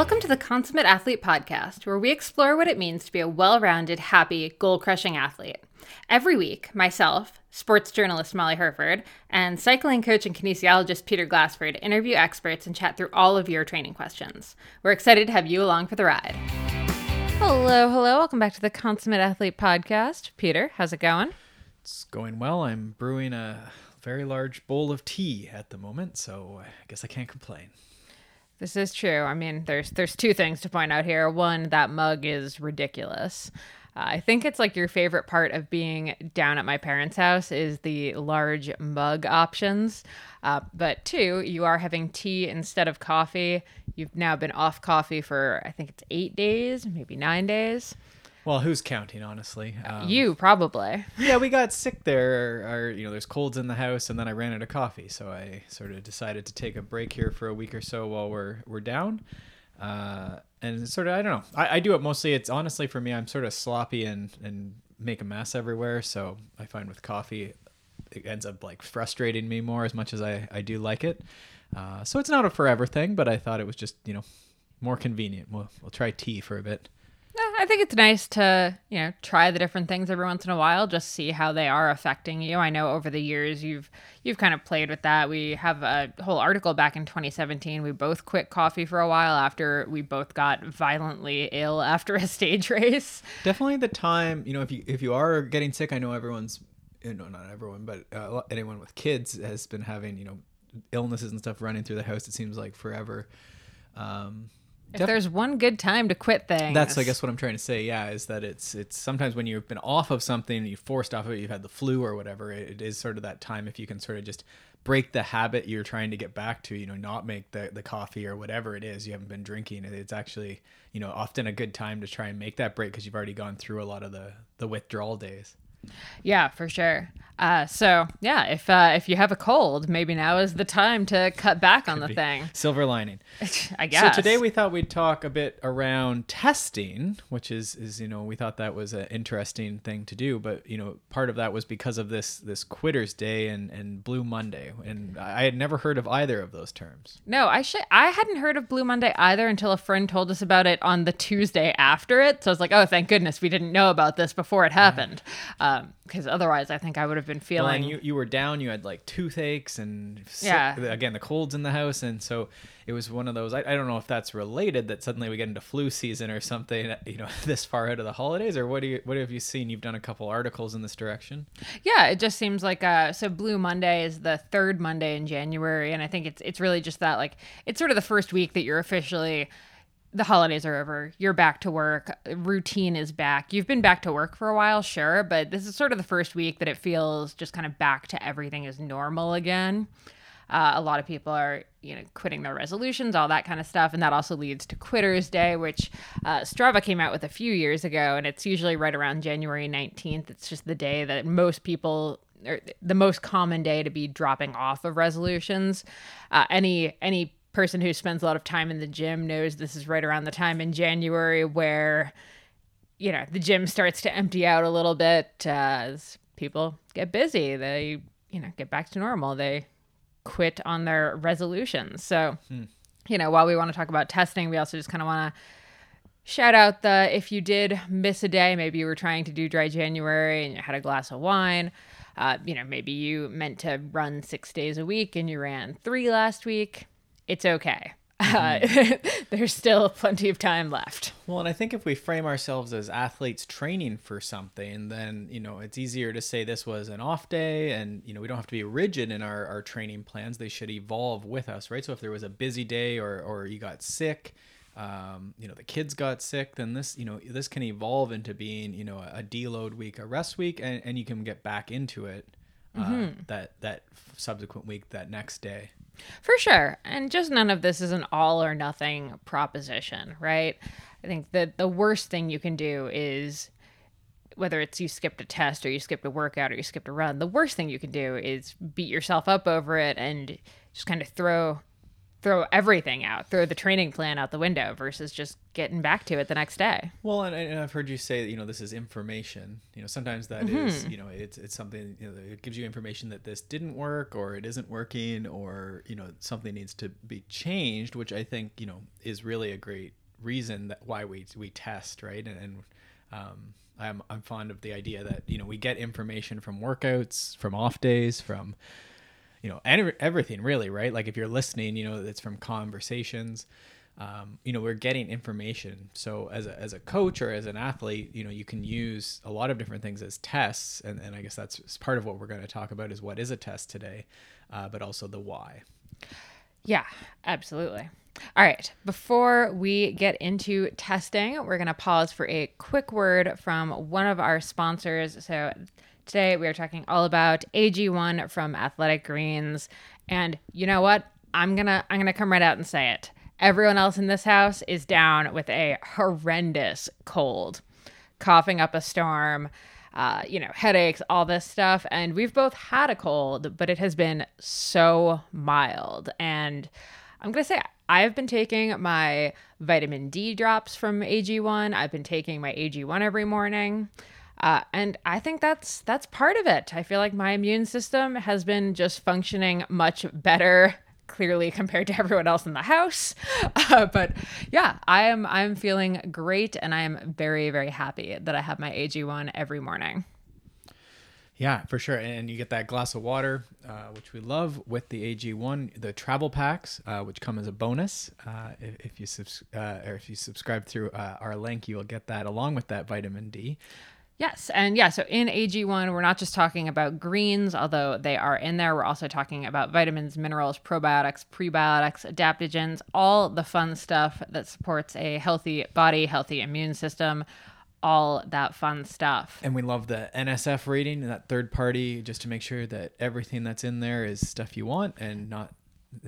Welcome to the Consummate Athlete Podcast, where we explore what it means to be a well rounded, happy, goal crushing athlete. Every week, myself, sports journalist Molly Hurford, and cycling coach and kinesiologist Peter Glassford interview experts and chat through all of your training questions. We're excited to have you along for the ride. Hello, hello. Welcome back to the Consummate Athlete Podcast. Peter, how's it going? It's going well. I'm brewing a very large bowl of tea at the moment, so I guess I can't complain. This is true. I mean, there's there's two things to point out here. One, that mug is ridiculous. Uh, I think it's like your favorite part of being down at my parents' house is the large mug options. Uh, but two, you are having tea instead of coffee. You've now been off coffee for I think it's eight days, maybe nine days. Well, who's counting, honestly? Um, you probably. yeah, we got sick there. Or, you know, there's colds in the house, and then I ran out of coffee, so I sort of decided to take a break here for a week or so while we're we're down. Uh, and sort of, I don't know. I, I do it mostly. It's honestly for me, I'm sort of sloppy and and make a mess everywhere. So I find with coffee, it ends up like frustrating me more as much as I I do like it. Uh, so it's not a forever thing, but I thought it was just you know more convenient. We'll we'll try tea for a bit. I think it's nice to, you know, try the different things every once in a while, just see how they are affecting you. I know over the years you've you've kind of played with that. We have a whole article back in 2017. We both quit coffee for a while after we both got violently ill after a stage race. Definitely the time, you know, if you if you are getting sick, I know everyone's you know, not everyone, but uh, anyone with kids has been having, you know, illnesses and stuff running through the house. It seems like forever. Um, if there's one good time to quit things, that's I guess what I'm trying to say. Yeah, is that it's it's sometimes when you've been off of something, you forced off of it, you've had the flu or whatever. It, it is sort of that time if you can sort of just break the habit you're trying to get back to. You know, not make the the coffee or whatever it is you haven't been drinking. It's actually you know often a good time to try and make that break because you've already gone through a lot of the the withdrawal days. Yeah, for sure. Uh, so yeah, if uh, if you have a cold, maybe now is the time to cut back on the thing. Silver lining, I guess. So today we thought we'd talk a bit around testing, which is is you know we thought that was an interesting thing to do, but you know part of that was because of this this Quitters Day and and Blue Monday, and I had never heard of either of those terms. No, I should I hadn't heard of Blue Monday either until a friend told us about it on the Tuesday after it. So I was like, oh, thank goodness we didn't know about this before it happened. because um, otherwise, I think I would have been feeling. Well, you you were down. You had like toothaches and sick, yeah. Again, the colds in the house, and so it was one of those. I, I don't know if that's related that suddenly we get into flu season or something. You know, this far out of the holidays, or what do you what have you seen? You've done a couple articles in this direction. Yeah, it just seems like uh. So Blue Monday is the third Monday in January, and I think it's it's really just that like it's sort of the first week that you're officially the holidays are over. You're back to work. Routine is back. You've been back to work for a while, sure, but this is sort of the first week that it feels just kind of back to everything is normal again. Uh, a lot of people are, you know, quitting their resolutions, all that kind of stuff, and that also leads to Quitters Day, which uh, Strava came out with a few years ago, and it's usually right around January 19th. It's just the day that most people or the most common day to be dropping off of resolutions. Uh, any any person who spends a lot of time in the gym knows this is right around the time in January where you know the gym starts to empty out a little bit uh, as people get busy. They you know get back to normal. They quit on their resolutions. So hmm. you know while we want to talk about testing, we also just kind of want to shout out the if you did miss a day, maybe you were trying to do dry January and you had a glass of wine. Uh, you know, maybe you meant to run six days a week and you ran three last week it's okay. Mm-hmm. Uh, there's still plenty of time left. Well, and I think if we frame ourselves as athletes training for something, then you know it's easier to say this was an off day, and you know we don't have to be rigid in our, our training plans. They should evolve with us, right? So if there was a busy day or or you got sick, um, you know the kids got sick, then this you know this can evolve into being you know a deload week, a rest week, and, and you can get back into it uh, mm-hmm. that that subsequent week, that next day. For sure. And just none of this is an all or nothing proposition, right? I think that the worst thing you can do is whether it's you skipped a test or you skipped a workout or you skipped a run, the worst thing you can do is beat yourself up over it and just kind of throw throw everything out, throw the training plan out the window versus just getting back to it the next day. Well, and, and I've heard you say that you know this is information. You know, sometimes that Mm-hmm. is you know it's it's something you know it gives you information that this didn't work or it isn't working or you know something needs to be changed, which I think you know is really a great reason that why we we test, right? And, and um, I'm I'm fond of the idea that you know we get information from workouts, from off days, from you know and everything really right? Like if you're listening you know it's from conversations. Um, you know we're getting information. So as a, as a coach or as an athlete you know you can use a lot of different things as tests. And, and i guess that's part of what we're going to talk about is what is a test today uh, but also the why. Yeah, absolutely. All right, before we get into testing, we're going to pause for a quick word from one of our sponsors. So, today we are talking all about AG1 from Athletic Greens. And you know what? I'm going to I'm going to come right out and say it. Everyone else in this house is down with a horrendous cold, coughing up a storm, uh, you know, headaches, all this stuff. And we've both had a cold, but it has been so mild. And I'm going to say, I've been taking my vitamin D drops from AG1. I've been taking my AG1 every morning. Uh, and I think that's that's part of it. I feel like my immune system has been just functioning much better, clearly compared to everyone else in the house. Uh, but yeah, I am I'm feeling great, and I am very very happy that I have my AG1 every morning. Yeah, for sure. And you get that glass of water, uh, which we love, with the AG1, the travel packs, uh, which come as a bonus. Uh, if, if you subs- uh, or if you subscribe through uh, our link, you will get that along with that vitamin D. Yes. And yeah, so in AG1, we're not just talking about greens, although they are in there. We're also talking about vitamins, minerals, probiotics, prebiotics, adaptogens, all the fun stuff that supports a healthy body, healthy immune system, all that fun stuff. And we love the NSF rating, that third party, just to make sure that everything that's in there is stuff you want and not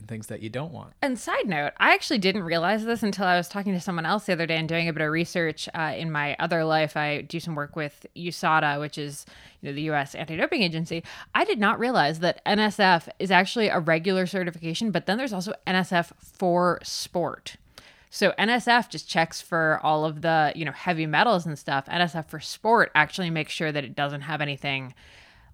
things that you don't want. And side note, I actually didn't realize this until I was talking to someone else the other day and doing a bit of research uh, in my other life. I do some work with USADA, which is you know the U.S. anti-doping agency. I did not realize that NSF is actually a regular certification, but then there's also NSF for sport. So NSF just checks for all of the you know heavy metals and stuff. NSF for sport actually makes sure that it doesn't have anything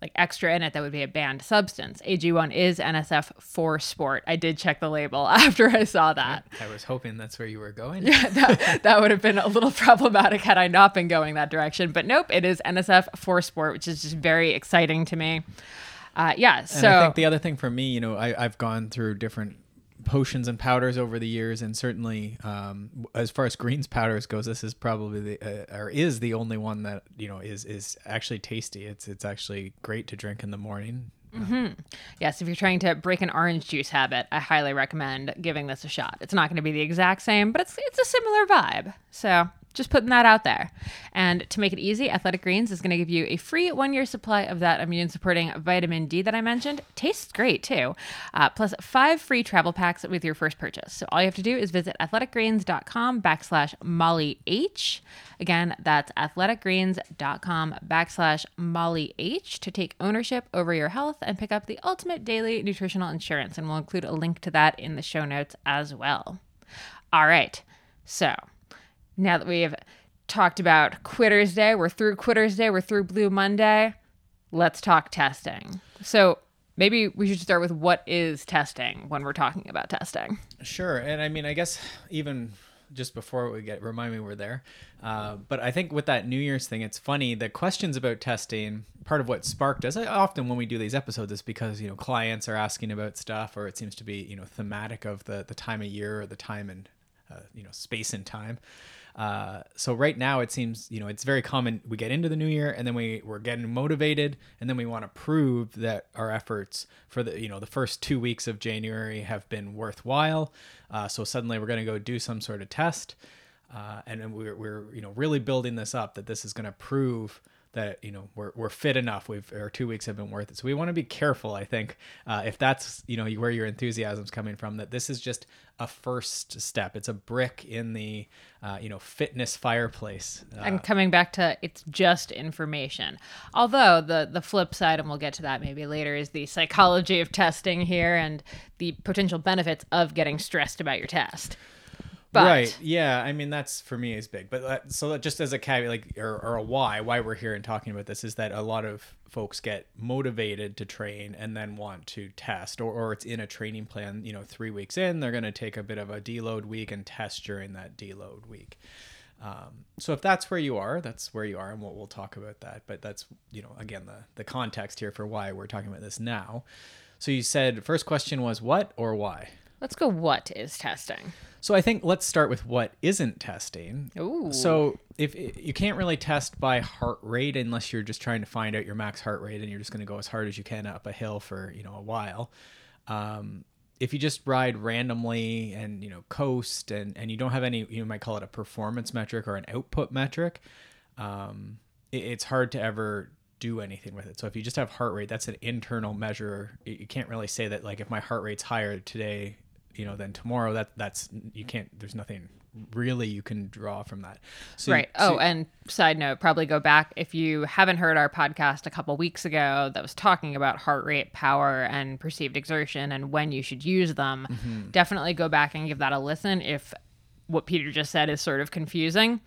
like extra in it that would be a banned substance. AG1 is NSF for sport. I did check the label after I saw that. I was hoping that's where you were going. that, that would have been a little problematic had I not been going that direction. But nope, it is NSF for sport, which is just very exciting to me. Uh, yeah, And so I think the other thing for me, you know, I, I've gone through different potions and powders over the years, and certainly um, as far as greens powders goes, this is probably the uh, or is the only one that you know is is actually tasty. It's it's actually great to drink in the morning. yes, if you're trying to break an orange juice habit, I highly recommend giving this a shot. It's not going to be the exact same, but it's it's a similar vibe. So just putting that out there. And to make it easy, Athletic Greens is going to give you a free one year supply of that immune supporting vitamin D that I mentioned. Tastes great too. Uh, plus five free travel packs with your first purchase. So all you have to do is visit athleticgreens.com backslash Molly H. Again, that's athleticgreens.com backslash Molly H to take ownership over your health and pick up the ultimate daily nutritional insurance. And we'll include a link to that in the show notes as well. All right. So now that we've talked about Quitter's Day, we're through Quitter's Day, we're through Blue Monday, let's talk testing. So maybe we should start with what is testing when we're talking about testing. Sure, and I mean, I guess even just before we get remind me we're there, uh, but I think with that New Year's thing, it's funny the questions about testing. Part of what sparked us often when we do these episodes is because you know clients are asking about stuff, or it seems to be you know thematic of the the time of year or the time and uh, you know space and time. Uh, so right now it seems you know it's very common we get into the new year and then we we're getting motivated and then we want to prove that our efforts for the you know the first two weeks of January have been worthwhile. Uh, so suddenly we're going to go do some sort of test, uh, and then we're we're you know really building this up that this is going to prove that you know we're, we're fit enough. We've our two weeks have been worth it. So we want to be careful. I think uh, if that's you know where your enthusiasm's coming from, that this is just a first step. It's a brick in the uh, you know fitness fireplace. Uh, and coming back to it's just information. Although the the flip side, and we'll get to that maybe later, is the psychology of testing here and the potential benefits of getting stressed about your test. But right. Yeah. I mean, that's for me is big. But uh, so just as a caveat, like, or, or a why, why we're here and talking about this is that a lot of folks get motivated to train and then want to test, or, or it's in a training plan. You know, three weeks in, they're going to take a bit of a deload week and test during that deload week. Um, so if that's where you are, that's where you are, and we'll, we'll talk about that. But that's you know again the the context here for why we're talking about this now. So you said first question was what or why? Let's go. What is testing? So I think let's start with what isn't testing. Ooh. So if you can't really test by heart rate unless you're just trying to find out your max heart rate and you're just going to go as hard as you can up a hill for you know a while. Um, if you just ride randomly and you know coast and and you don't have any you might call it a performance metric or an output metric, um, it, it's hard to ever do anything with it. So if you just have heart rate, that's an internal measure. You can't really say that like if my heart rate's higher today, you know, then tomorrow that that's you can't. There's nothing really you can draw from that. So, right. So, oh, and side note, probably go back if you haven't heard our podcast a couple weeks ago that was talking about heart rate, power, and perceived exertion and when you should use them. Mm-hmm. Definitely go back and give that a listen if what Peter just said is sort of confusing.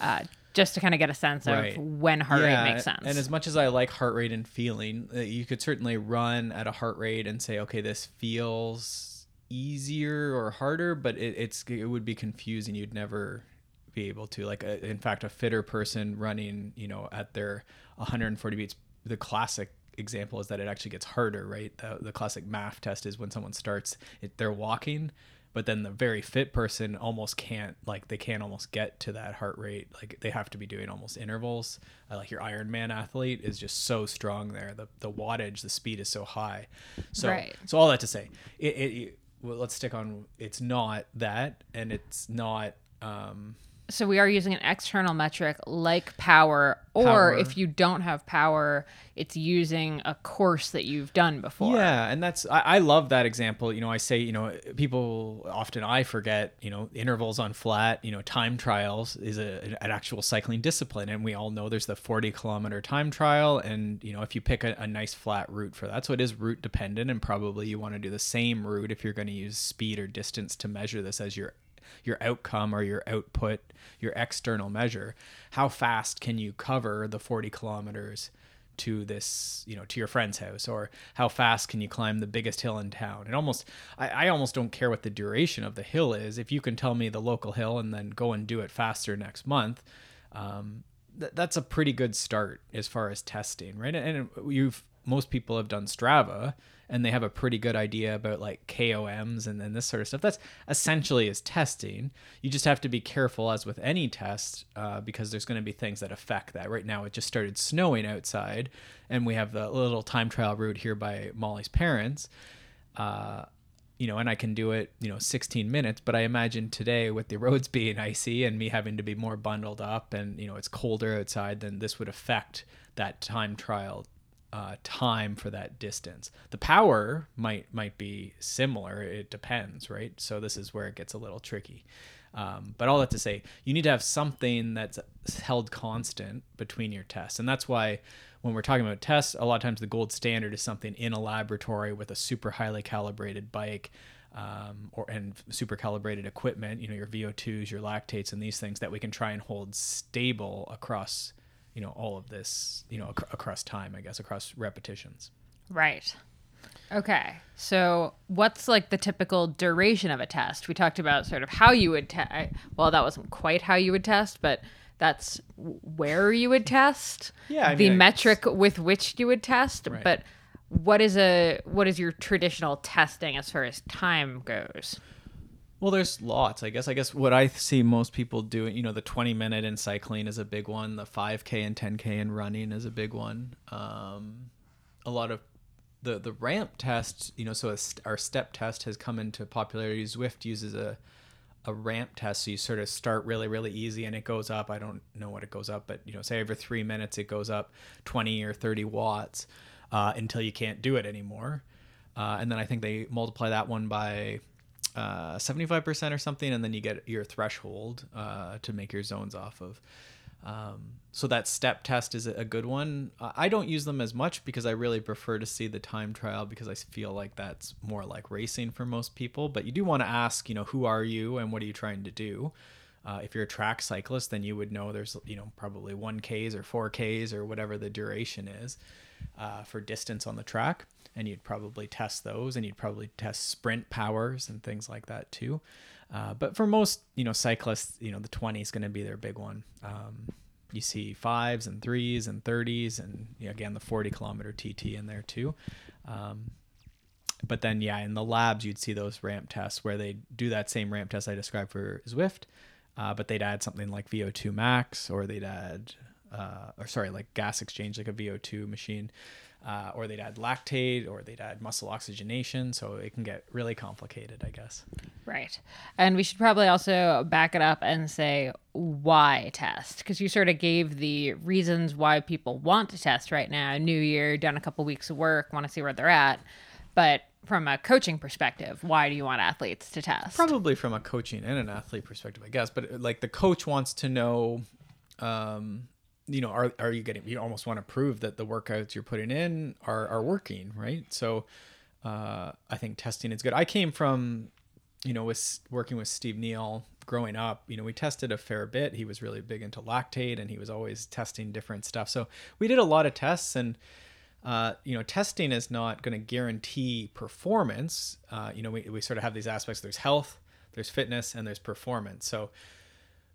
Uh, just to kind of get a sense right. of when heart yeah, rate makes sense. And as much as I like heart rate and feeling, uh, you could certainly run at a heart rate and say, okay, this feels easier or harder, but it, it's it would be confusing. You'd never be able to like a, in fact a fitter person running you know at their 140 beats. The classic example is that it actually gets harder right? The, the classic MAF test is when someone starts it, they're walking but then the very fit person almost can't like they can't almost get to that heart rate. Like they have to be doing almost intervals. Uh, like your ironman athlete is just so strong there. The, the wattage the speed is so high. So right. so all that to say it, it well, let's stick on it's not that and it's not um so we are using an external metric like power or power. if you don't have power it's using a course that you've done before yeah and that's I, I, love that example you know i say you know people often i forget you know intervals on flat you know time trials is a, an actual cycling discipline and we all know there's the 40 kilometer time trial and you know if you pick a, a nice flat route for that so it is route dependent and probably you want to do the same route if you're going to use speed or distance to measure this as your your outcome or your output, your external measure. How fast can you cover the 40 kilometers to this, you know, to your friend's house, or how fast can you climb the biggest hill in town? And almost, I, I almost don't care what the duration of the hill is. If you can tell me the local hill and then go and do it faster next month, um, th- that's a pretty good start as far as testing, right? And you've most people have done Strava and they have a pretty good idea about like KOMs and, and this sort of stuff. That's essentially is testing. You just have to be careful, as with any test, uh, because there's going to be things that affect that. Right now, it just started snowing outside, and we have the little time trial route here by Molly's parents. Uh, you know, and I can do it, you know, 16 minutes. But I imagine today with the roads being icy and me having to be more bundled up and, you know, it's colder outside, then this would affect that time trial uh, time for that distance. The power might might be similar. It depends, right? So this is where it gets a little tricky. Um, but all that to say, you need to have something that's held constant between your tests, and that's why when we're talking about tests, a lot of times the gold standard is something in a laboratory with a super highly calibrated bike. Um, or and super calibrated equipment, you know, your VO2s, your lactates, and these things that we can try and hold stable across you know all of this you know ac- across time i guess across repetitions. Right. Okay. So what's like the typical duration of a test? We talked about sort of how you would test well that wasn't quite how you would test but that's where you would test yeah I mean, the metric with which you would test right. but what is a what is your traditional testing as far as time goes well, there's lots. I guess. I guess what I see most people doing, you know, the 20 minute in cycling is a big one. The 5K and 10K in running is a big one. Um, a lot of the the ramp test, you know, so st- our step test has come into popularity. Zwift uses a a ramp test. So you sort of start really, really easy and it goes up. I don't know what it goes up, but you know, say every three minutes it goes up 20 or 30 watts uh, until you can't do it anymore. Uh, and then I think they multiply that one by uh, 75% or something, and then you get your threshold uh, to make your zones off of. Um, so that step test is a good one. I don't use them as much because I really prefer to see the time trial because I feel like that's more like racing for most people. But you do want to ask, you know, who are you and what are you trying to do? Uh, if you're a track cyclist, then you would know there's, you know, probably 1Ks or 4Ks or whatever the duration is uh, for distance on the track. And you'd probably test those and you'd probably test sprint powers and things like that too. Uh, but for most, you know, cyclists, you know, the 20 is going to be their big one. Um, you see fives and threes and 30s, and you know, again, the 40 kilometer TT in there too. Um, but then, yeah, in the labs, you'd see those ramp tests where they do that same ramp test I described for Zwift, uh, but they'd add something like VO2 max, or they'd add, uh, or sorry, like gas exchange, like a VO2 machine uh, or they'd add lactate or they'd add muscle oxygenation. So it can get really complicated, I guess. Right. And we should probably also back it up and say why test because you sort of gave the reasons why people want to test right now. New year, done a couple weeks of work, want to see where they're at. But from a coaching perspective, why do you want athletes to test? Probably from a coaching and an athlete perspective, I guess. But like the coach wants to know um, you know, are are you getting? You almost want to prove that the workouts you're putting in are are working, right? So, uh, I think testing is good. I came from, you know, with working with Steve Neal growing up. You know, we tested a fair bit. He was really big into lactate, and he was always testing different stuff. So we did a lot of tests and. Uh, you know, testing is not going to guarantee performance. Uh, you know, we, we sort of have these aspects. There's health, there's fitness, and there's performance. So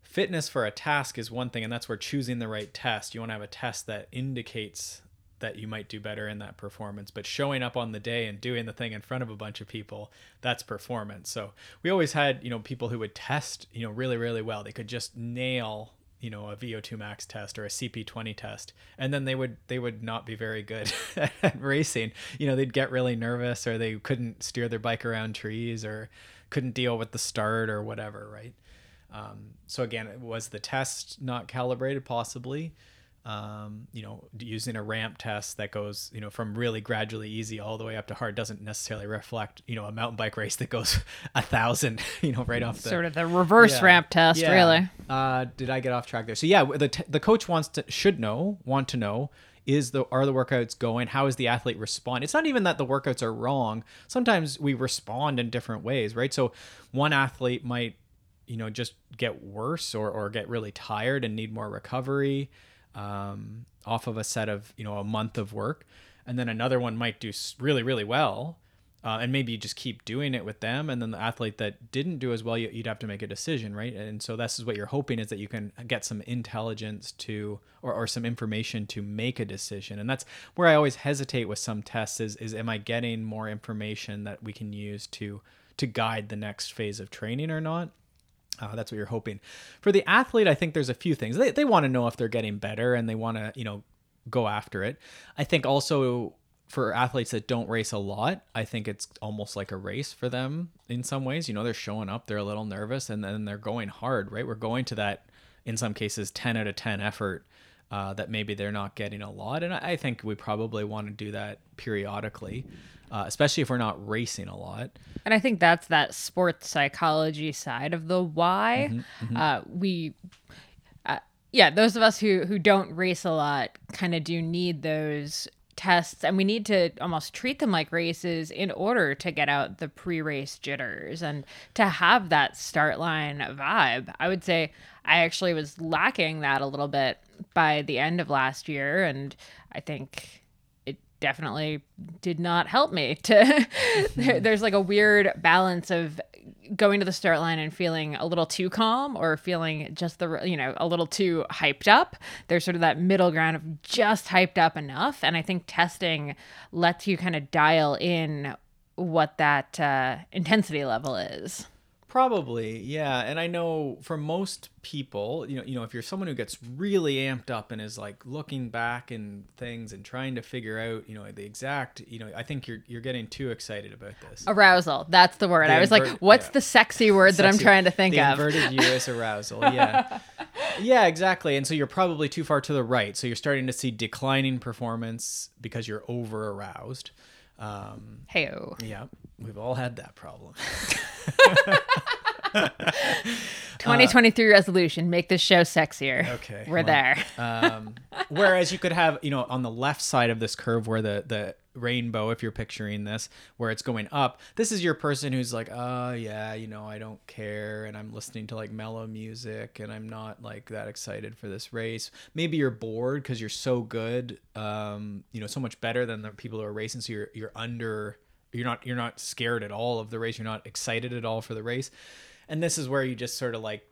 fitness for a task is one thing and that's where choosing the right test you want to have a test that indicates that you might do better in that performance but showing up on the day and doing the thing in front of a bunch of people that's performance so we always had you know people who would test you know really really well they could just nail you know a VO2 max test or a CP20 test and then they would they would not be very good at racing you know they'd get really nervous or they couldn't steer their bike around trees or couldn't deal with the start or whatever right um, so again, was the test not calibrated? Possibly. Um, you know, using a ramp test that goes, you know, from really gradually easy all the way up to hard doesn't necessarily reflect, you know, a mountain bike race that goes a thousand, you know, right off the sort of the reverse yeah, ramp test, yeah. really. Uh, did I get off track there? So yeah, the t- the coach wants to should know, want to know is the are the workouts going how is the athlete respond it's not even that the workouts are wrong sometimes we respond in different ways right so one athlete might you know just get worse or, or get really tired and need more recovery um, off of a set of you know a month of work. And then another one might do really really well uh, and maybe you just keep doing it with them. And then the athlete that didn't do as well you, would have to make a decision right? And so this is what you're hoping is that you can get some intelligence to or, or some information to make a decision. And that's where i always hesitate with some tests is, is am i getting more information that we can use to to guide the next phase of training or not uh, that's what you're hoping. For the athlete, I think there's a few things. They, they want to know if they're getting better and they want to, you know, go after it. I think also for athletes that don't race a lot, I think it's almost like a race for them in some ways. You know, they're showing up, they're a little nervous, and then they're going hard, right? We're going to that, in some cases, 10 out of 10 effort uh, that maybe they're not getting a lot. And I think we probably want to do that periodically uh, especially if we're not racing a lot. And I think that's that sports psychology side of the why. Mm-hmm, mm-hmm. Uh, we, uh, yeah, those of us who who don't race a lot kind of do need those tests and we need to almost treat them like races in order to get out the pre-race jitters and to have that start line vibe. I would say I actually was lacking that a little bit by the end of last year and I think it definitely did not help me to there's like a weird balance of going to the start line and feeling a little too calm or feeling just the you know a little too hyped up. There's sort of that middle ground of just hyped up enough and i think testing lets you kind of dial in what that uh, intensity level is Probably, yeah. And I know for most people, you know, you know, if you're someone who gets really amped up and is like looking back and things and trying to figure out, you know, the exact, you know, I think you're you're getting too excited about this. Arousal. That's the word. The I was like, what's yeah. the sexy word that I'm trying to think the of? Inverted uterus arousal. Yeah. yeah, exactly. And so you're probably too far to the right. So you're starting to see declining performance because you're over aroused. Um, Heyo. yeah, we've all had that problem. 2023 resolution: make this show sexier. Okay, we're well, there. Um, whereas you could have, you know, on the left side of this curve where the the rainbow, if you're picturing this, where it's going up, this is your person who's like, oh yeah, you know, I don't care, and I'm listening to like mellow music, and I'm not like that excited for this race. Maybe you're bored because you're so good, um, you know, so much better than the people who are racing, so you're you're under. You're not you're not scared at all of the race. You're not excited at all for the race, and this is where you just sort of like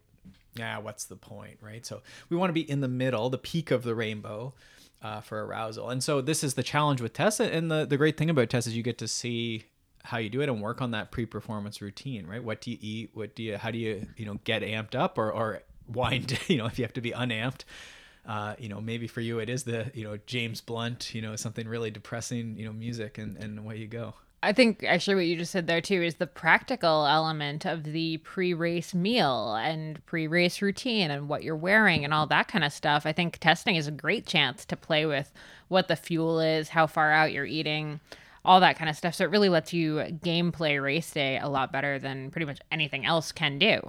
yeah, what's the point, right? So we want to be in the middle, the peak of the rainbow uh, for arousal. And so this is the challenge with Tess. And the, the great thing about Tess is you get to see how you do it and work on that pre-performance routine, right? What do you eat? What do you, how do you, you know, get amped up or, or wind, you know, if you have to be unamped, uh, you know, maybe for you it is the, you know, James Blunt, you know, something really depressing, you know, music and, and away you go. I think actually what you just said there too is the practical element of the pre-race meal and pre-race routine and what you're wearing and all that kind of stuff. I think testing is a great chance to play with what the fuel is, how far out you're eating, all that kind of stuff. So it really lets you gameplay race day a lot better than pretty much anything else can do.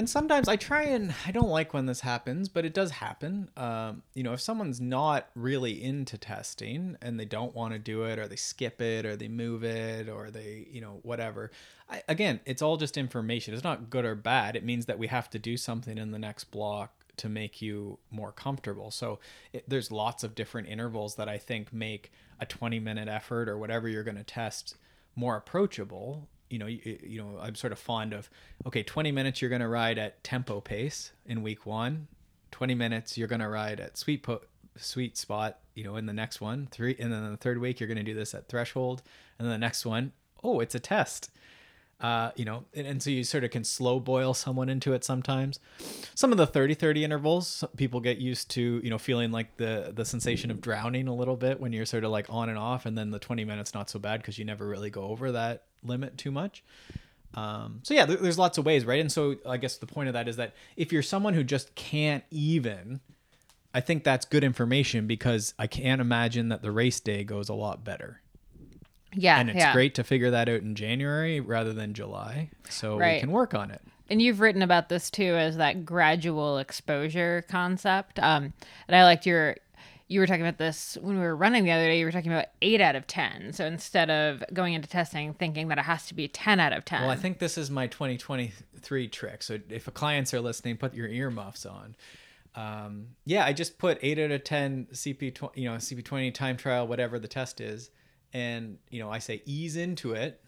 And sometimes I try and I don't like when this happens, but it does happen. Um, you know, if someone's not really into testing and they don't want to do it, or they skip it, or they move it, or they, you know, whatever. I, again, it's all just information. It's not good or bad. It means that we have to do something in the next block to make you more comfortable. So it, there's lots of different intervals that I think make a 20 minute effort or whatever you're going to test more approachable you know, you, you know, I'm sort of fond of okay, 20 minutes you're going to ride at tempo pace in week 1. 20 minutes you're going to ride at sweet po- sweet spot, you know, in the next one. Three and then the third week you're going to do this at threshold and then the next one, oh, it's a test. Uh, you know, and, and so you sort of can slow boil someone into it sometimes. Some of the 30 30 intervals, people get used to, you know, feeling like the the sensation of drowning a little bit when you're sort of like on and off and then the 20 minutes not so bad because you never really go over that limit too much. Um, so yeah, there, there's lots of ways, right? And so I guess the point of that is that if you're someone who just can't even, I think that's good information because I can't imagine that the race day goes a lot better. Yeah, And it's yeah. great to figure that out in January rather than July. So we can work on it. And you've written about this too as that gradual exposure concept. Um, and I liked your, you were talking about this when we were running the other day. You were talking about eight out of 10. So instead of going into testing thinking that it has to be 10 out of 10. Well, I think this is my 2023 trick. So if a clients are listening, put your earmuffs on. Um, yeah, I just put eight out of 10 CP, tw- you know, CP20 time trial, whatever the test is. And, you know, I say ease into it.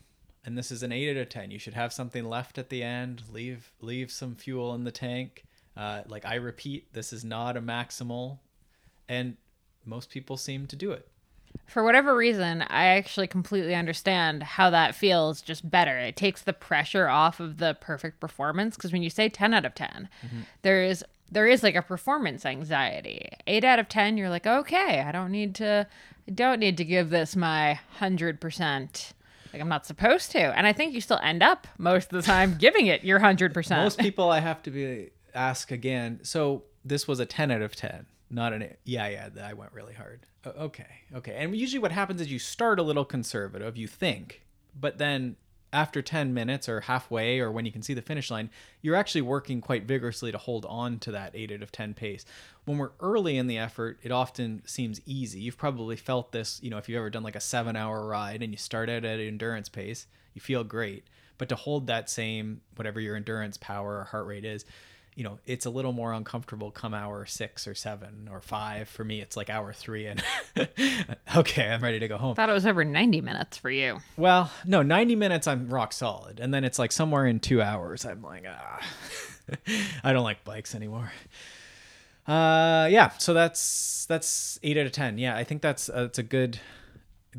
And this is an eight out of 10. You should have something left at the end, leave, leave some fuel in the tank. Uh, like I repeat, this is not a maximal. And most people seem to do it. For whatever reason, I actually completely understand how that feels just better. It takes the pressure off of the perfect performance because when you say 10 out of 10, mm-hmm. there is there is like a performance anxiety. 8 out of 10, you're like, "Okay, I don't need to I don't need to give this my 100%." Like I'm not supposed to. And I think you still end up most of the time giving it your 100%. Most people I have to be ask again. So this was a 10 out of 10, not an. Yeah, yeah, I went really hard. Okay, okay. And usually what happens is you start a little conservative, you think, but then after 10 minutes or halfway or when you can see the finish line, you're actually working quite vigorously to hold on to that 8 out of 10 pace. When we're early in the effort, it often seems easy. You've probably felt this, you know, if you've ever done like a 7-hour ride and you start out at an endurance pace, you feel great. But to hold that same whatever your endurance power or heart rate is, you know, it's a little more uncomfortable come hour 6 or 7 or 5. For me, it's like hour 3 and okay, I'm ready to go home. Thought it was over 90 minutes for you. Well, no, 90 minutes I'm rock solid. And then it's like somewhere in two hours, I'm like, ah, I don't like bikes anymore. Uh, yeah, so that's that's eight out of ten. Yeah, I think that's uh, that's a good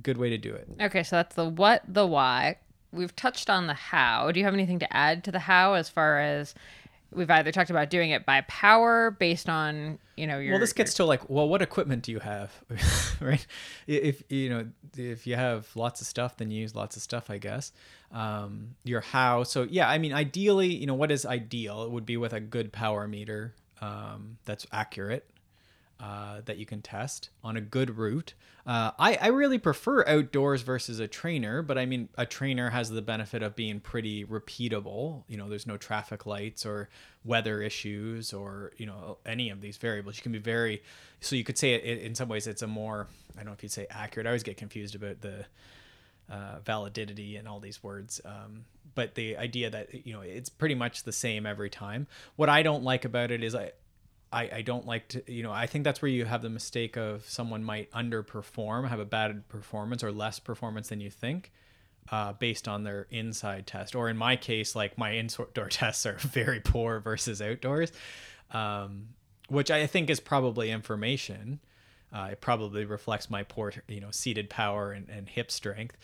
good way to do it. Okay, so that's the what, the why. we've touched on the how. Do you have anything to add to the how as far as we've either talked about doing it by power based on you know your well this gets to like well what equipment do you have? Right? If you know if you have lots of stuff then you use lots of stuff i guess. Um, your how so yeah i mean ideally you know what is ideal? It would be with a good power meter um, that's accurate uh, that you can test on a good route. Uh, I, I really prefer outdoors versus a trainer, but I mean, a trainer has the benefit of being pretty repeatable. You know, there's no traffic lights or weather issues or, you know, any of these variables. You can be very, so you could say it, in some ways it's a more, I don't know if you'd say accurate. I always get confused about the uh, validity and all these words. Um, but the idea that, you know, it's pretty much the same every time. What I don't like about it is I, I, I don't like to, you know, I think that's where you have the mistake of someone might underperform, have a bad performance or less performance than you think. Uh, based on their inside test, or in my case, like my indoor tests are very poor versus outdoors, um, which I think is probably information. Uh, it probably reflects my poor, you know, seated power and, and hip strength.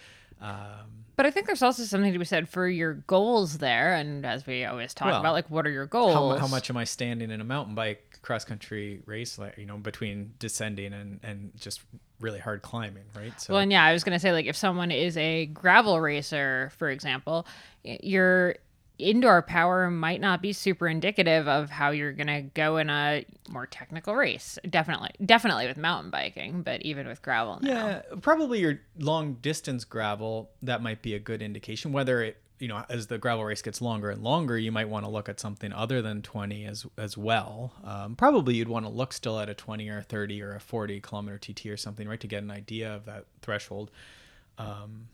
Um, but I think there's also something to be said for your goals there. And as we always talk Well, about, like, what are your goals? how, how much am I standing in a mountain bike cross country race, like you know, between descending and and just really hard climbing, right? So Well, and yeah, I was gonna say like if someone is a gravel racer, for example, your indoor power might not be super indicative of how you're gonna go in a more technical race. Definitely, definitely with mountain biking, but even with gravel now. yeah, probably your long distance gravel that might be a good indication. Whether it you know as the gravel race gets longer and longer, you might want to look at something other than 20 as as well. Um, probably you'd want to look still at a 20 or a 30 or a 40 kilometer TT or something, right, to get an idea of that threshold. Um,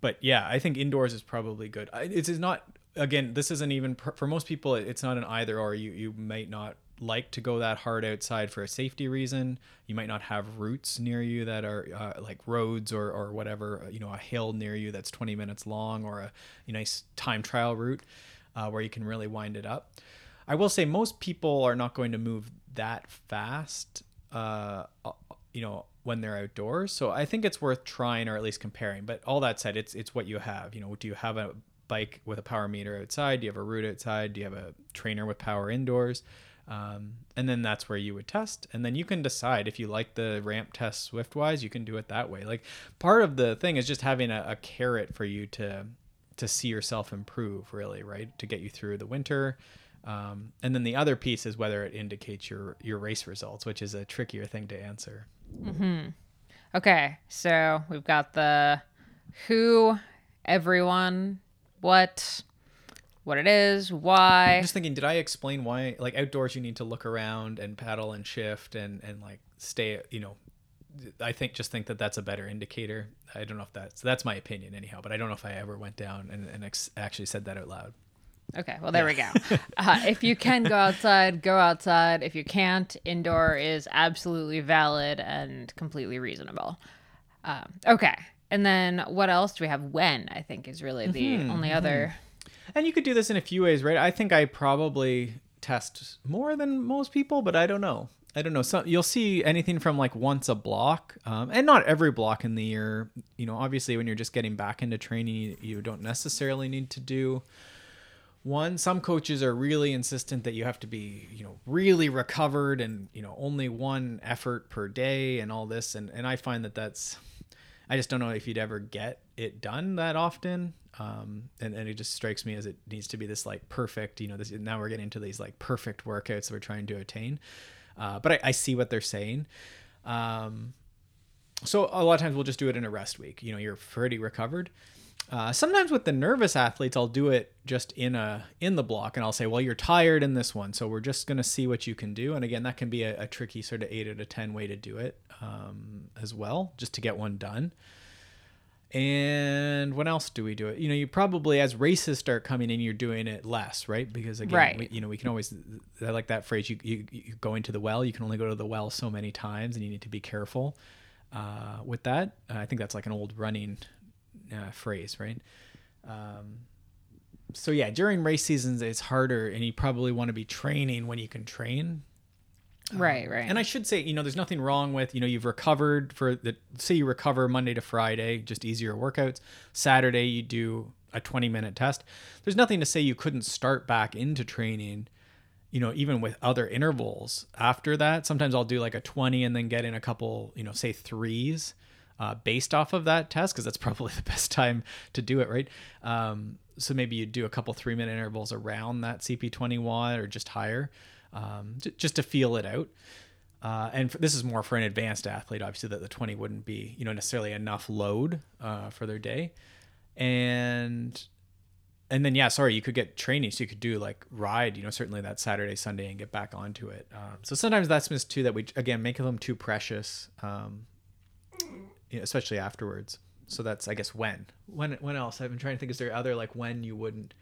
but yeah, I think indoors is probably good. I- It's not again. This isn't even for most people. It's not an either or. You you might not like to go that hard outside for a safety reason. You might not have routes near you that are uh, like roads or or whatever. You know, a hill near you that's 20 minutes long or a, a nice time trial route uh, where you can really wind it up. I will say most people are not going to move that fast. Uh, you know when they're outdoors so i think it's worth trying or at least comparing but all that said it's it's what you have you know do you have a bike with a power meter outside do you have a route outside do you have a trainer with power indoors um, and then that's where you would test. And then you can decide if you like the ramp test Zwift-wise you can do it that way. Like part of the thing is just having a, a carrot for you to to see yourself improve really right to get you through the winter. Um, and then the other piece is whether it indicates your your race results which is a trickier thing to answer. Okay, so we've got the who, everyone, what, what it is, why. I'm just thinking, did I explain why like outdoors you need to look around and paddle and shift and and like stay, you know, I think just think that that's a better indicator. I don't know if that's that's my opinion anyhow, but I don't know if I ever went down and, and ex- actually said that out loud. Okay, well, there we go. Uh, if you can go outside, go outside. If you can't, indoor is absolutely valid and completely reasonable. Um, okay, and then what else do we have? When, I think, is really the only other. And you could do this in a few ways, right? I think I probably test more than most people, but I don't know. I don't know. So you'll see anything from like once a block, um, and not every block in the year. You know, obviously, when you're just getting back into training, you, don't necessarily need to do one. Some coaches are really insistent that you have to be, you know, really recovered and you know only one effort per day and all this, and and I find that that's I just don't know if you'd ever get it done that often. Um, and, and it just strikes me as it needs to be this like perfect, you know, this now we're getting into these like perfect workouts we're trying to attain. Uh, but I, I see what they're saying. Um, so a lot of times we'll just do it in a rest week. You know, you're pretty recovered. Uh, sometimes with the nervous athletes, I'll do it just in a in the block, and I'll say, "Well, you're tired in this one, so we're just gonna see what you can do." And again, that can be a, a tricky sort of eight out of ten way to do it um, as well, just to get one done. And when else do we do it? You know, you probably as races start coming in, you're doing it less, right? Because again, Right. we, you know, we can always. I like that phrase. You, you you go into the well. You can only go to the well so many times, and you need to be careful uh, with that. Uh, I think that's like an old running uh, phrase, right? Um, so yeah, during race seasons, it's harder, and you probably want to be training when you can train. Right, right. And I should say, you know, there's nothing wrong with, you know, you've recovered for the, say you recover Monday to Friday, just easier workouts. Saturday, you do a 20 minute test. There's nothing to say you couldn't start back into training, you know, even with other intervals after that. Sometimes I'll do like a 20 and then get in a couple, you know, say threes uh, based off of that test because that's probably the best time to do it, right? Um, so maybe you do a couple three minute intervals around that CP20 watt or just higher, um, j- just to feel it out. Uh, and this is more for an advanced athlete, obviously, that the 20 wouldn't be, you know, necessarily enough load uh, for their day. And and then yeah, sorry, you could get training, so you could do like ride, you know, certainly that Saturday, Sunday, and get back onto it. Um, so sometimes that's missed too. That we again make them too precious, um, you know, especially afterwards. So that's I guess when when when else? I've been trying to think. Is there other like when you wouldn't?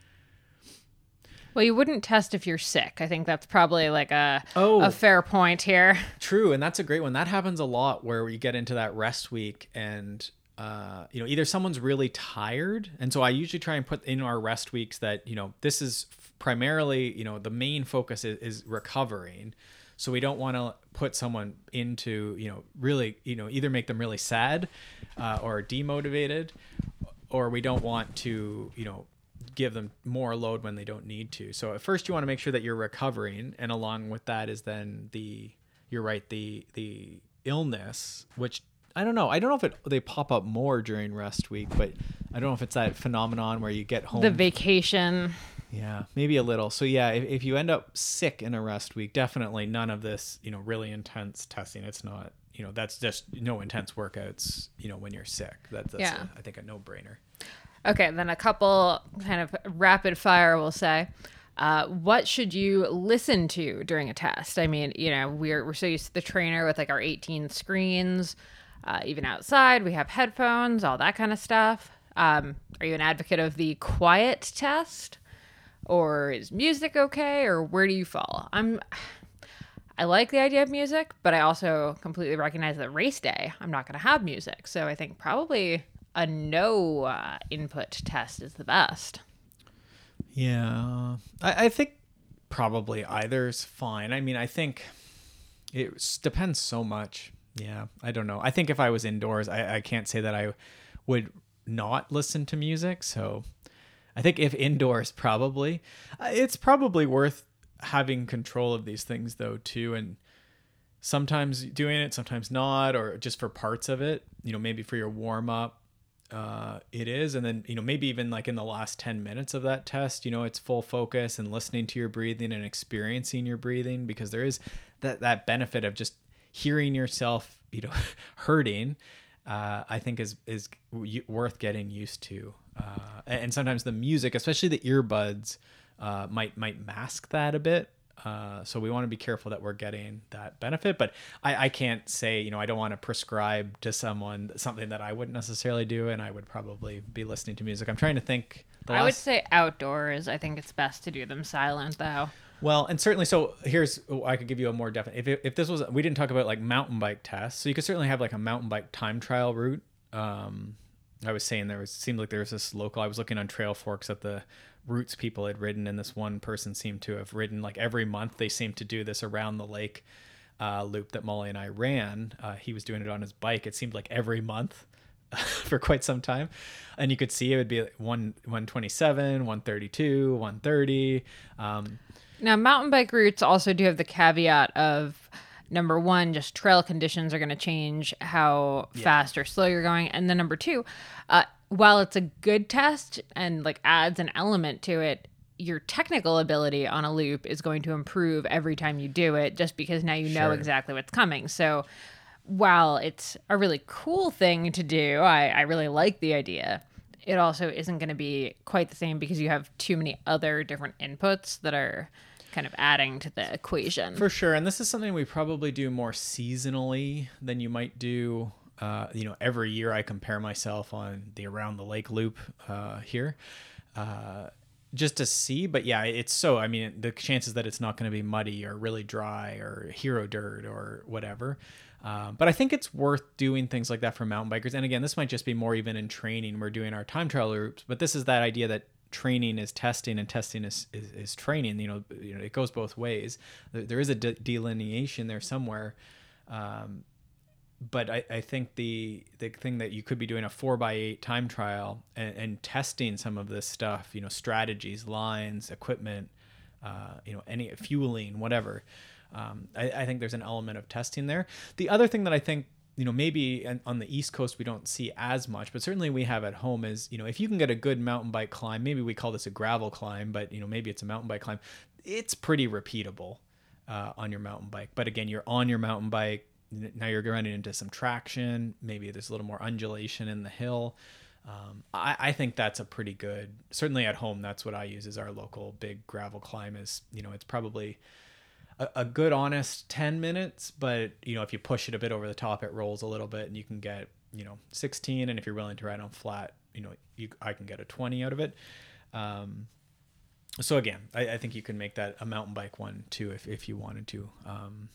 Well, you wouldn't test if you're sick. I think that's probably like a Oh. a fair point here. True, and that's a great one. That happens a lot where you get into that rest week and uh, you know, either someone's really tired, and so I usually try and put in our rest weeks that you know this is primarily you know the main focus is, is recovering, so we don't want to put someone into you know really you know either make them really sad uh, or demotivated, or we don't want to you know give them more load when they don't need to. So at first you want to make sure that you're recovering and along with that is then the you're right the the illness which I don't know. I don't know if it they pop up more during rest week, but I don't know if it's that phenomenon where you get home The vacation. yeah, maybe a little. So yeah, if, if you end up sick in a rest week, definitely none of this, you know, really intense testing. It's not, you know, that's just no intense workouts, you know, when you're sick. That, that's Yeah. a, I think a no-brainer. Okay, then a couple kind of rapid fire, we'll say. Uh, what should you listen to during a test? I mean, you know, we're, we're so used to the trainer with like our 18 screens. Uh, even outside, we have headphones, all that kind of stuff. Um, are you an advocate of the quiet test? Or is music okay? Or where do you fall? I'm. I like the idea of music, but I also completely recognize that race day, I'm not going to have music. So I think probably a no uh, input test is the best. Yeah, I, I think probably either is fine. I mean, I think it depends so much. Yeah, I don't know. I think if I was indoors, I, I can't say that I would not listen to music. So I think if indoors, probably. Uh, It's probably worth having control of these things, though, too. And sometimes doing it, sometimes not, or just for parts of it, you know, maybe for your warm up, uh, it is. And then, you know, maybe even like in the last 10 minutes of that test, you know, it's full focus and listening to your breathing and experiencing your breathing because there is that, that benefit of just hearing yourself, you know, hurting. Uh, I think is is worth getting used to, uh, and sometimes the music, especially the earbuds, uh, might might mask that a bit. Uh, so we want to be careful that we're getting that benefit. But I, I can't say, you know, I don't want to prescribe to someone something that I wouldn't necessarily do, and I would probably be listening to music. I'm trying to think. The I would say outdoors. I think it's best to do them silent, though. well, and certainly, so here's I could give you a more definite. If it, if this was, we didn't talk about like mountain bike tests, so you could certainly have like a mountain bike time trial route. Um, I was saying there was seemed like there was this local. I was looking on Trailforks at the routes people had ridden, and this one person seemed to have ridden like every month. They seemed to do this around the lake uh, loop that Molly and I ran. Uh, he was doing it on his bike. It seemed like every month. for quite some time and you could see it would be like one 127 132 130 um Now, mountain bike routes also do have the caveat of number one, just trail conditions are going to change how fast or slow you're going. And then number two, uh, while it's a good test and like adds an element to it, your technical ability on a loop is going to improve every time you do it just because now you know exactly what's coming. So while it's a really cool thing to do, I, I really like the idea. It also isn't going to be quite the same because you have too many other different inputs that are kind of adding to the equation. For sure, and this is something we probably do more seasonally than you might do. Uh, you know, every year I compare myself on the around the lake loop uh, here, uh, just to see. But yeah, it's so. I mean, the chances that it's not going to be muddy or really dry or hero dirt or whatever. Um, but I think it's worth doing things like that for mountain bikers. And again, this might just be more even in training. We're doing our time trial loops, but this is that idea that training is testing and testing is, is, is training. You know, you know, it goes both ways. There, is a de- delineation there somewhere. Um, but I, I think the the thing that you could be doing a four by eight time trial and, and testing some of this stuff, you know, strategies, lines, equipment, uh, you know, any fueling, whatever. Um, I, I think there's an element of testing there. The other thing that I think you know maybe on the east coast we don't see as much but certainly we have at home is you know if you can get a good mountain bike climb maybe we call this a gravel climb but you know maybe it's a mountain bike climb it's pretty repeatable uh, on your mountain bike. But again you're on your mountain bike now you're running into some traction maybe there's a little more undulation in the hill. Um, I, I think that's a pretty good certainly at home that's what i use is our local big gravel climb is you know it's probably a, a good honest 10 minutes but you know if you push it a bit over the top it rolls a little bit and you can get you know 16 and if you're willing to ride on flat you know you i can get a 20 out of it. Um, so again I, I think you can make that a mountain bike one too if, if you wanted to. Um,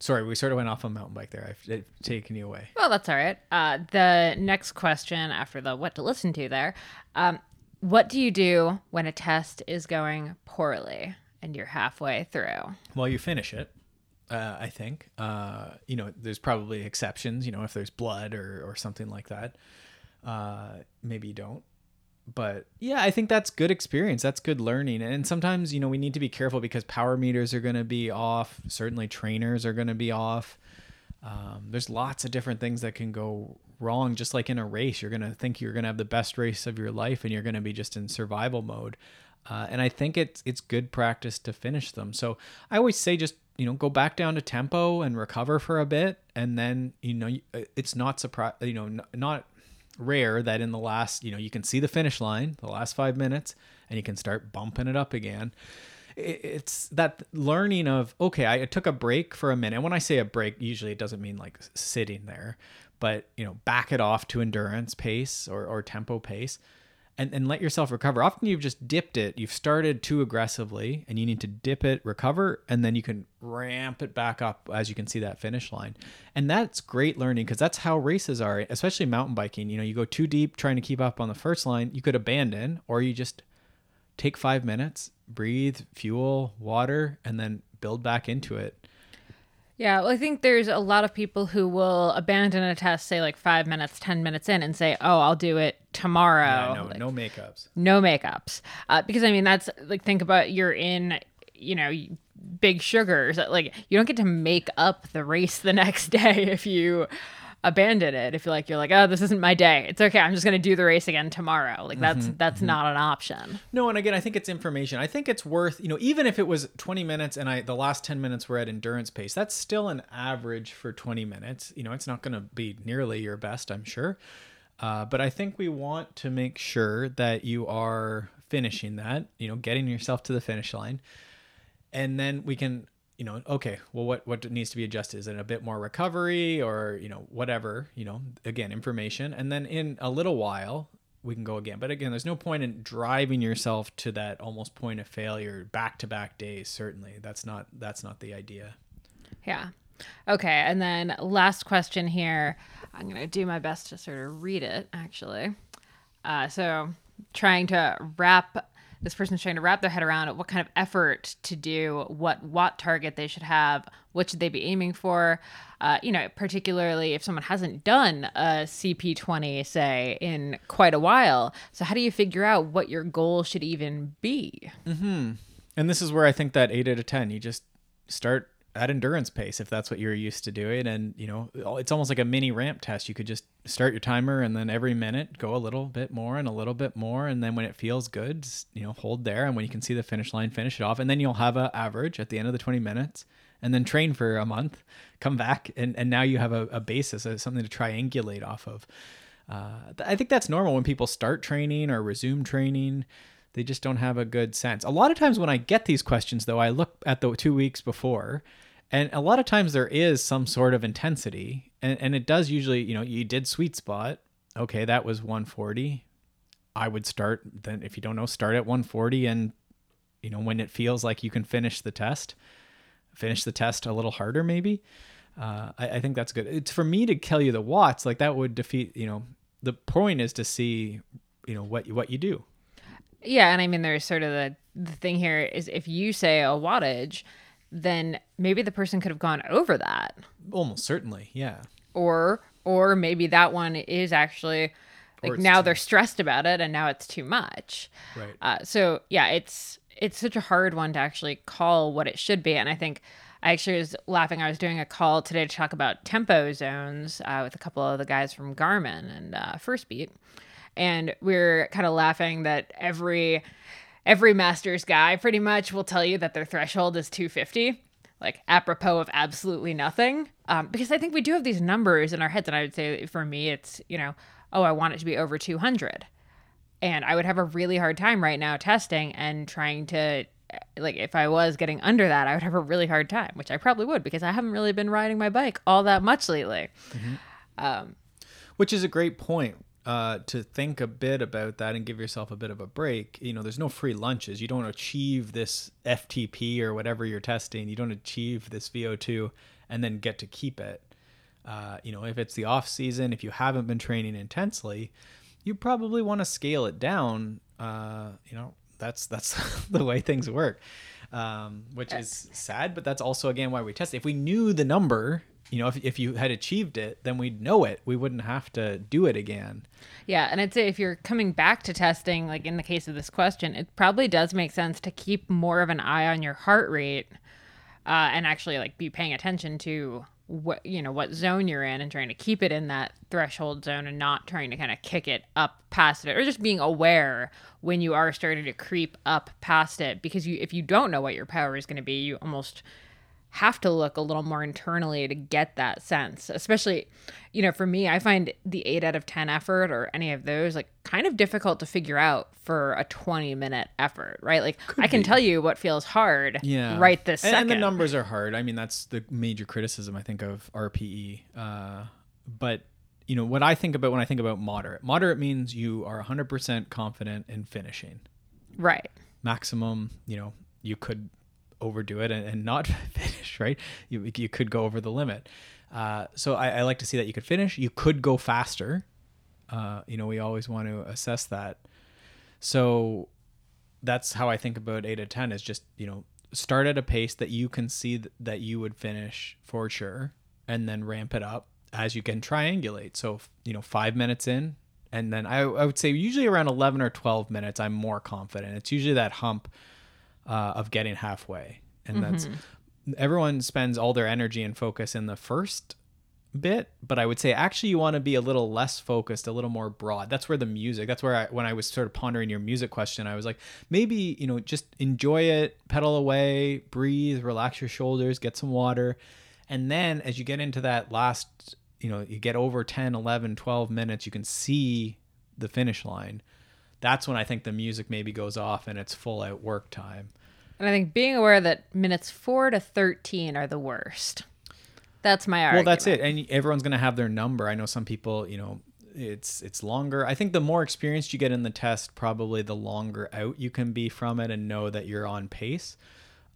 sorry we sort of went off on mountain bike there. I've, taken you away. Well, that's all right. Uh, the next question after the what to listen to there. Um, what do you do when a test is going poorly and you're halfway through? well you finish it uh, i think. Uh, you know there's probably exceptions you know if there's blood or, or something like that. Uh, maybe you don't. But yeah i think that's good experience. That's good learning. And sometimes you know we need to be careful because power meters are going to be off. Certainly trainers are going to be off. Um, there's lots of different things that can go wrong. Just like in a race you're going to think you're going to have the best race of your life and you're going to be just in survival mode uh, and i think it's it's good practice to finish them. So i always say just you know go back down to tempo and recover for a bit. And then you know it's not surprise you know not rare that in the last you know you can see the finish line the last five minutes and you can start bumping it up again. It's that learning of okay i took a break for a minute. And when i say a break usually it doesn't mean like sitting there but you know back it off to endurance pace or, or tempo pace and, and let yourself recover. Often you've just dipped it. You've started too aggressively and you need to dip it recover and then you can ramp it back up as you can see that finish line. And that's great learning because that's how races are especially mountain biking. You know you go too deep trying to keep up on the first line you could abandon or you just take five minutes breathe fuel water and then build back into it Yeah, well, I think there's a lot of people who will abandon a test, say like five minutes, 10 minutes in, and say, oh, I'll do it tomorrow. yeah, no, Like, no makeups no makeups. Uh, because I mean, that's like, think about you're in, you know, big sugars. Like, you don't get to make up the race the next day if you abandon it. If you're like, you're like, oh, this isn't my day. It's okay. I'm just going to do the race again tomorrow. Like, that's, that's not an option. No, and again, I think it's information. I think it's worth, you know, even if it was 20 minutes and I the last 10 minutes were at endurance pace, that's still an average for 20 minutes. You know, it's not going to be nearly your best, I'm sure. Uh, but I think we want to make sure that you are finishing that, you know, getting yourself to the finish line. And then we can, you know, okay, well, what, what needs to be adjusted? Is it a bit more recovery or, you know, whatever, you know, again, information. And then in a little while, we can go again. But again, there's no point in driving yourself to that almost point of failure back to back days. Certainly, that's not that's not the idea. Yeah. Okay. And then last question here. I'm to do my best to sort of read it, actually. Uh, so, trying to wrap this person's trying to wrap their head around what kind of effort to do, what watt target they should have, what should they be aiming for. Uh, you know, particularly if someone hasn't done a CP20, say, in quite a while. So, how do you figure out what your goal should even be? And this is where I think that eight out of ten, you just start at endurance pace if that's what you're used to doing, and you know it's almost like a mini ramp test. You could just start your timer, and then every minute go a little bit more and a little bit more, and then when it feels good, you know, hold there, and when you can see the finish line, finish it off, and then you'll have a average at the end of the 20 minutes, and then train for a month, come back, and and now you have a, a basis, something to triangulate off of. Uh, I think that's normal when people start training or resume training. They just don't have a good sense. A lot of times when I get these questions, though, I look at the two weeks before, and a lot of times there is some sort of intensity, and, and it does usually, you know, you did sweet spot. Okay, that was 140. I would start then, if you don't know, start at 140, and you know, when it feels like you can finish the test, finish the test a little harder, maybe. Uh, I, I think that's good. It's for me to tell you the watts, like that would defeat, you know, the point is to see, you know, what you, what you do. Yeah, and I mean, there's sort of the the thing here is if you say a wattage, then maybe the person could have gone over that, Almost certainly, yeah. or or maybe that one is actually Or like now they're stressed about it and now it's too much. Right. Uh, so yeah, it's it's such a hard one to actually call what it should be, and I think I actually was laughing. I was doing a call today to talk about tempo zones uh, with a couple of the guys from Garmin and uh, Firstbeat, and we are kind of laughing that every every master's guy pretty much will tell you that their threshold is 250 like apropos of absolutely nothing. Um, because i think we do have these numbers in our heads and i would say for me it's you know oh i want it to be over 200 and i would have a really hard time right now testing and trying to eh, like if i was getting under that i would have a really hard time which i probably would because i haven't really been riding my bike all that much lately. Mm-hmm. Um, which is a great point uh, to think a bit about that and give yourself a bit of a break. You know, there's no free lunches. You don't achieve this FTP or whatever you're testing. You don't achieve this VO2 and then get to keep it. Uh, you know, if it's the off season, if you haven't been training intensely, you probably want to scale it down. Uh, you know, that's that's the way things work, um, which is sad. But that's also again why we test. If we knew the number, you know, if if you had achieved it, then we'd know it. We wouldn't have to do it again. Yeah, and I'd say if you're coming back to testing, like in the case of this question, it probably does make sense to keep more of an eye on your heart rate, uh, and actually like be paying attention to what you know what zone you're in and trying to keep it in that threshold zone and not trying to kind of kick it up past it or just being aware when you are starting to creep up past it because you if you don't know what your power is going to be you almost have to look a little more internally to get that sense especially you know for me i find the 8 out of 10 effort or any of those like kind of difficult to figure out for a 20 minute effort right like i can tell you what feels hard yeah. right this and, second and the numbers are hard. I mean, that's the major criticism I think of RPE. Uh, but you know what I think about when I think about moderate. Moderate means you are 100% confident in finishing. right Maximum, you know, you could overdo it and, and not finish, right? You you could go over the limit. Uh, so I, I like to see that you could finish. You could go faster. Uh, you know, we always want to assess that. So that's how I think about eight to ten is just you know start at a pace that you can see th- that you would finish for sure, and then ramp it up as you can triangulate. So you know five minutes in, and then I, I would say usually around eleven or twelve minutes I'm more confident. It's usually that hump uh, of getting halfway, and that's everyone spends all their energy and focus in the first bit but i would say actually you want to be a little less focused a little more broad. That's where the music that's where i when i was sort of pondering your music question i was like maybe you know just enjoy it pedal away breathe relax your shoulders get some water. And then as you get into that last you know you get over 10 11 12 minutes you can see the finish line. That's when i think the music maybe goes off and it's full out work time and i think being aware that minutes 4 to 13 are the worst. That's my argument. well that's it. and everyone's going to have their number. I know some people you know it's it's longer. I think the more experienced you get in the test probably the longer out you can be from it and know that you're on pace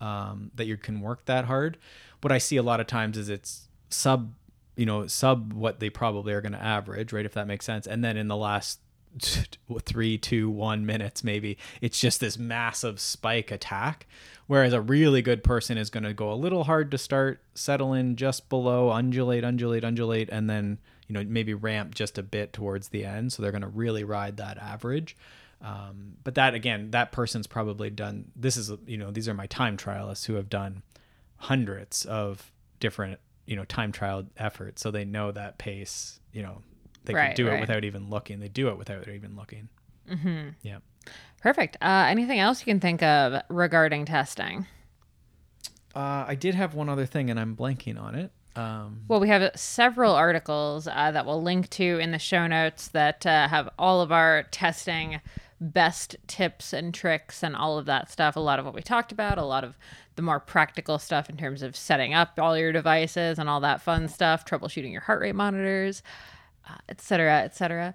um, that you can work that hard. What i see a lot of times is it's sub you know sub what they probably are going to average right if that makes sense. And then in the last three two one minutes maybe. It's just this massive spike attack whereas a really good person is going to go a little hard to start settle in just below undulate undulate undulate and then you know maybe ramp just a bit towards the end. So they're going to really ride that average. Um, but that again that person's probably done this is you know these are my time trialists who have done hundreds of different you know time trial efforts. So they know that pace you know they Right, can do right. it without even looking they do it without even looking mm-hmm. yeah perfect uh, anything else you can think of regarding testing uh, i did have one other thing and i'm blanking on it um, Well, we have several articles uh, that we'll link to in the show notes that uh, have all of our testing best tips and tricks and all of that stuff. A lot of what we talked about, a lot of the more practical stuff in terms of setting up all your devices and all that fun stuff, troubleshooting your heart rate monitors, uh, et cetera, et cetera.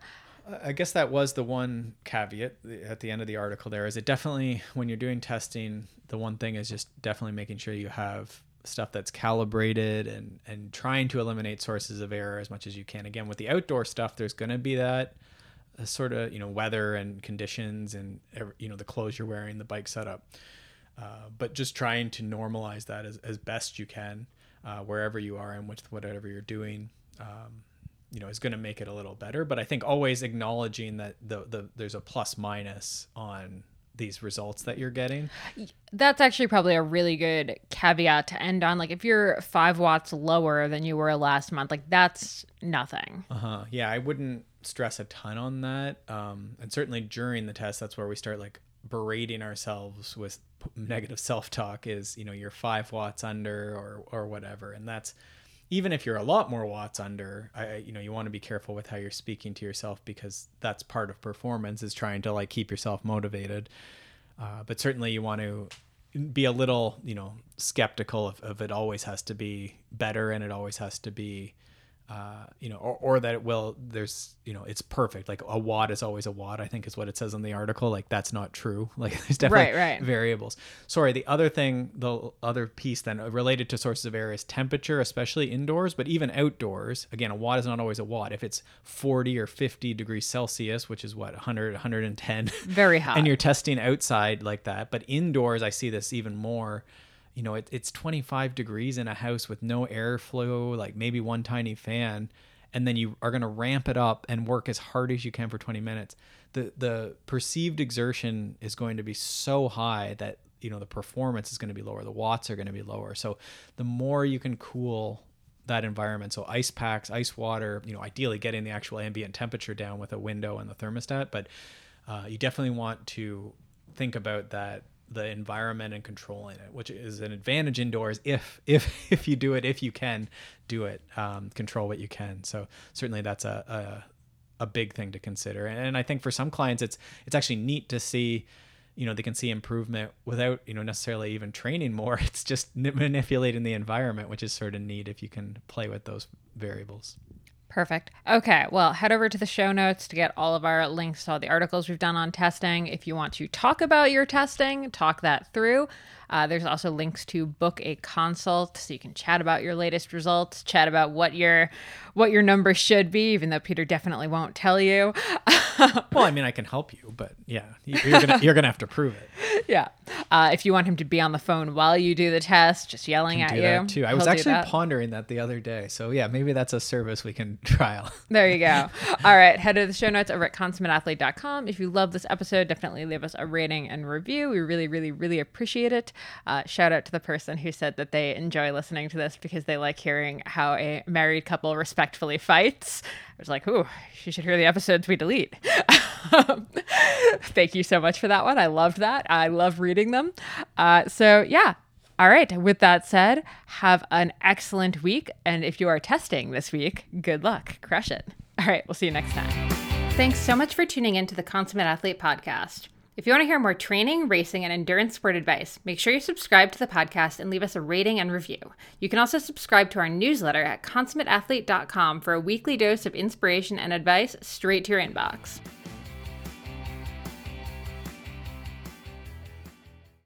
I guess that was the one caveat at the end of the article there is it definitely when you're doing testing the one thing is just definitely making sure you have stuff that's calibrated and and trying to eliminate sources of error as much as you can. Again with the outdoor stuff there's going to be that uh, sort of you know weather and conditions and you know the clothes you're wearing the bike setup. Uh, but just trying to normalize that as, as best you can uh, wherever you are and with whatever you're doing. Um, you know is going to make it a little better. But I think always acknowledging that the the there's a plus minus on these results that you're getting. That's actually probably a really good caveat to end on. Like if you're five watts lower than you were last month, like that's nothing. Uh huh. Yeah, I wouldn't stress a ton on that. Um, and certainly during the test, that's where we start like berating ourselves with negative self-talk. Is you know you're five watts under or or whatever, and that's even if you're a lot more watts under i you know you want to be careful with how you're speaking to yourself because that's part of performance is trying to like keep yourself motivated. Uh, but certainly you want to be a little you know skeptical of, of it always has to be better and it always has to be uh, you know, or, or that it will, there's, you know, it's perfect. Like a watt is always a watt, I think is what it says in the article. Like that's not true. Like there's definitely Right, right. variables. Sorry. The other thing, the other piece then related to sources of air is temperature, especially indoors, but even outdoors. Again, a watt is not always a watt. If it's 40 or 50 degrees Celsius, which is what, 100, 110, Very hot. and you're testing outside like that. But indoors, I see this even more. You know, it, it's 25 degrees in a house with no airflow, like maybe one tiny fan, and then you are going to ramp it up and work as hard as you can for 20 minutes. The the perceived exertion is going to be so high that you know the performance is going to be lower, the watts are going to be lower. So the more you can cool that environment. So ice packs, ice water, you know, ideally getting the actual ambient temperature down with a window and the thermostat, but uh, you definitely want to think about that the environment and controlling it, which is an advantage indoors if if if you do it, if you can do it, um, control what you can. So certainly that's a, a a big thing to consider. And I think for some clients, it's it's actually neat to see you know they can see improvement without you know necessarily even training more it's just manipulating the environment which is sort of neat if you can play with those variables Perfect. Okay, well, head over to the show notes to get all of our links to all the articles we've done on testing. If you want to talk about your testing, talk that through. Uh, there's also links to book a consult so you can chat about your latest results, chat about what your what your numbers should be, even though Peter definitely won't tell you. well i mean i can help you but yeah you- you're gonna you're gonna have to prove it yeah. Uh, if you want him to be on the phone while you do the test, just yelling at you. too i was he'll actually that. pondering that the other day so yeah maybe that's a service we can trial There you go. All right. Head to the show notes over at consummateathlete.com. If you love this episode, definitely leave us a rating and review. We really, really, really appreciate it. Uh, shout out to the person who said that they enjoy listening to this because they like hearing how a married couple respectfully fights. I was like, ooh, you should hear the episodes we delete. Thank you so much for that one. I loved that. I love reading them. Uh, so, yeah. All right. With that said, have an excellent week. And if you are testing this week, good luck. Crush it. All right. We'll see you next time. Thanks so much for tuning in to the Consummate Athlete podcast. If you want to hear more training, racing, and endurance sport advice, make sure you subscribe to the podcast and leave us a rating and review. You can also subscribe to our newsletter at consummateathlete.com for a weekly dose of inspiration and advice straight to your inbox.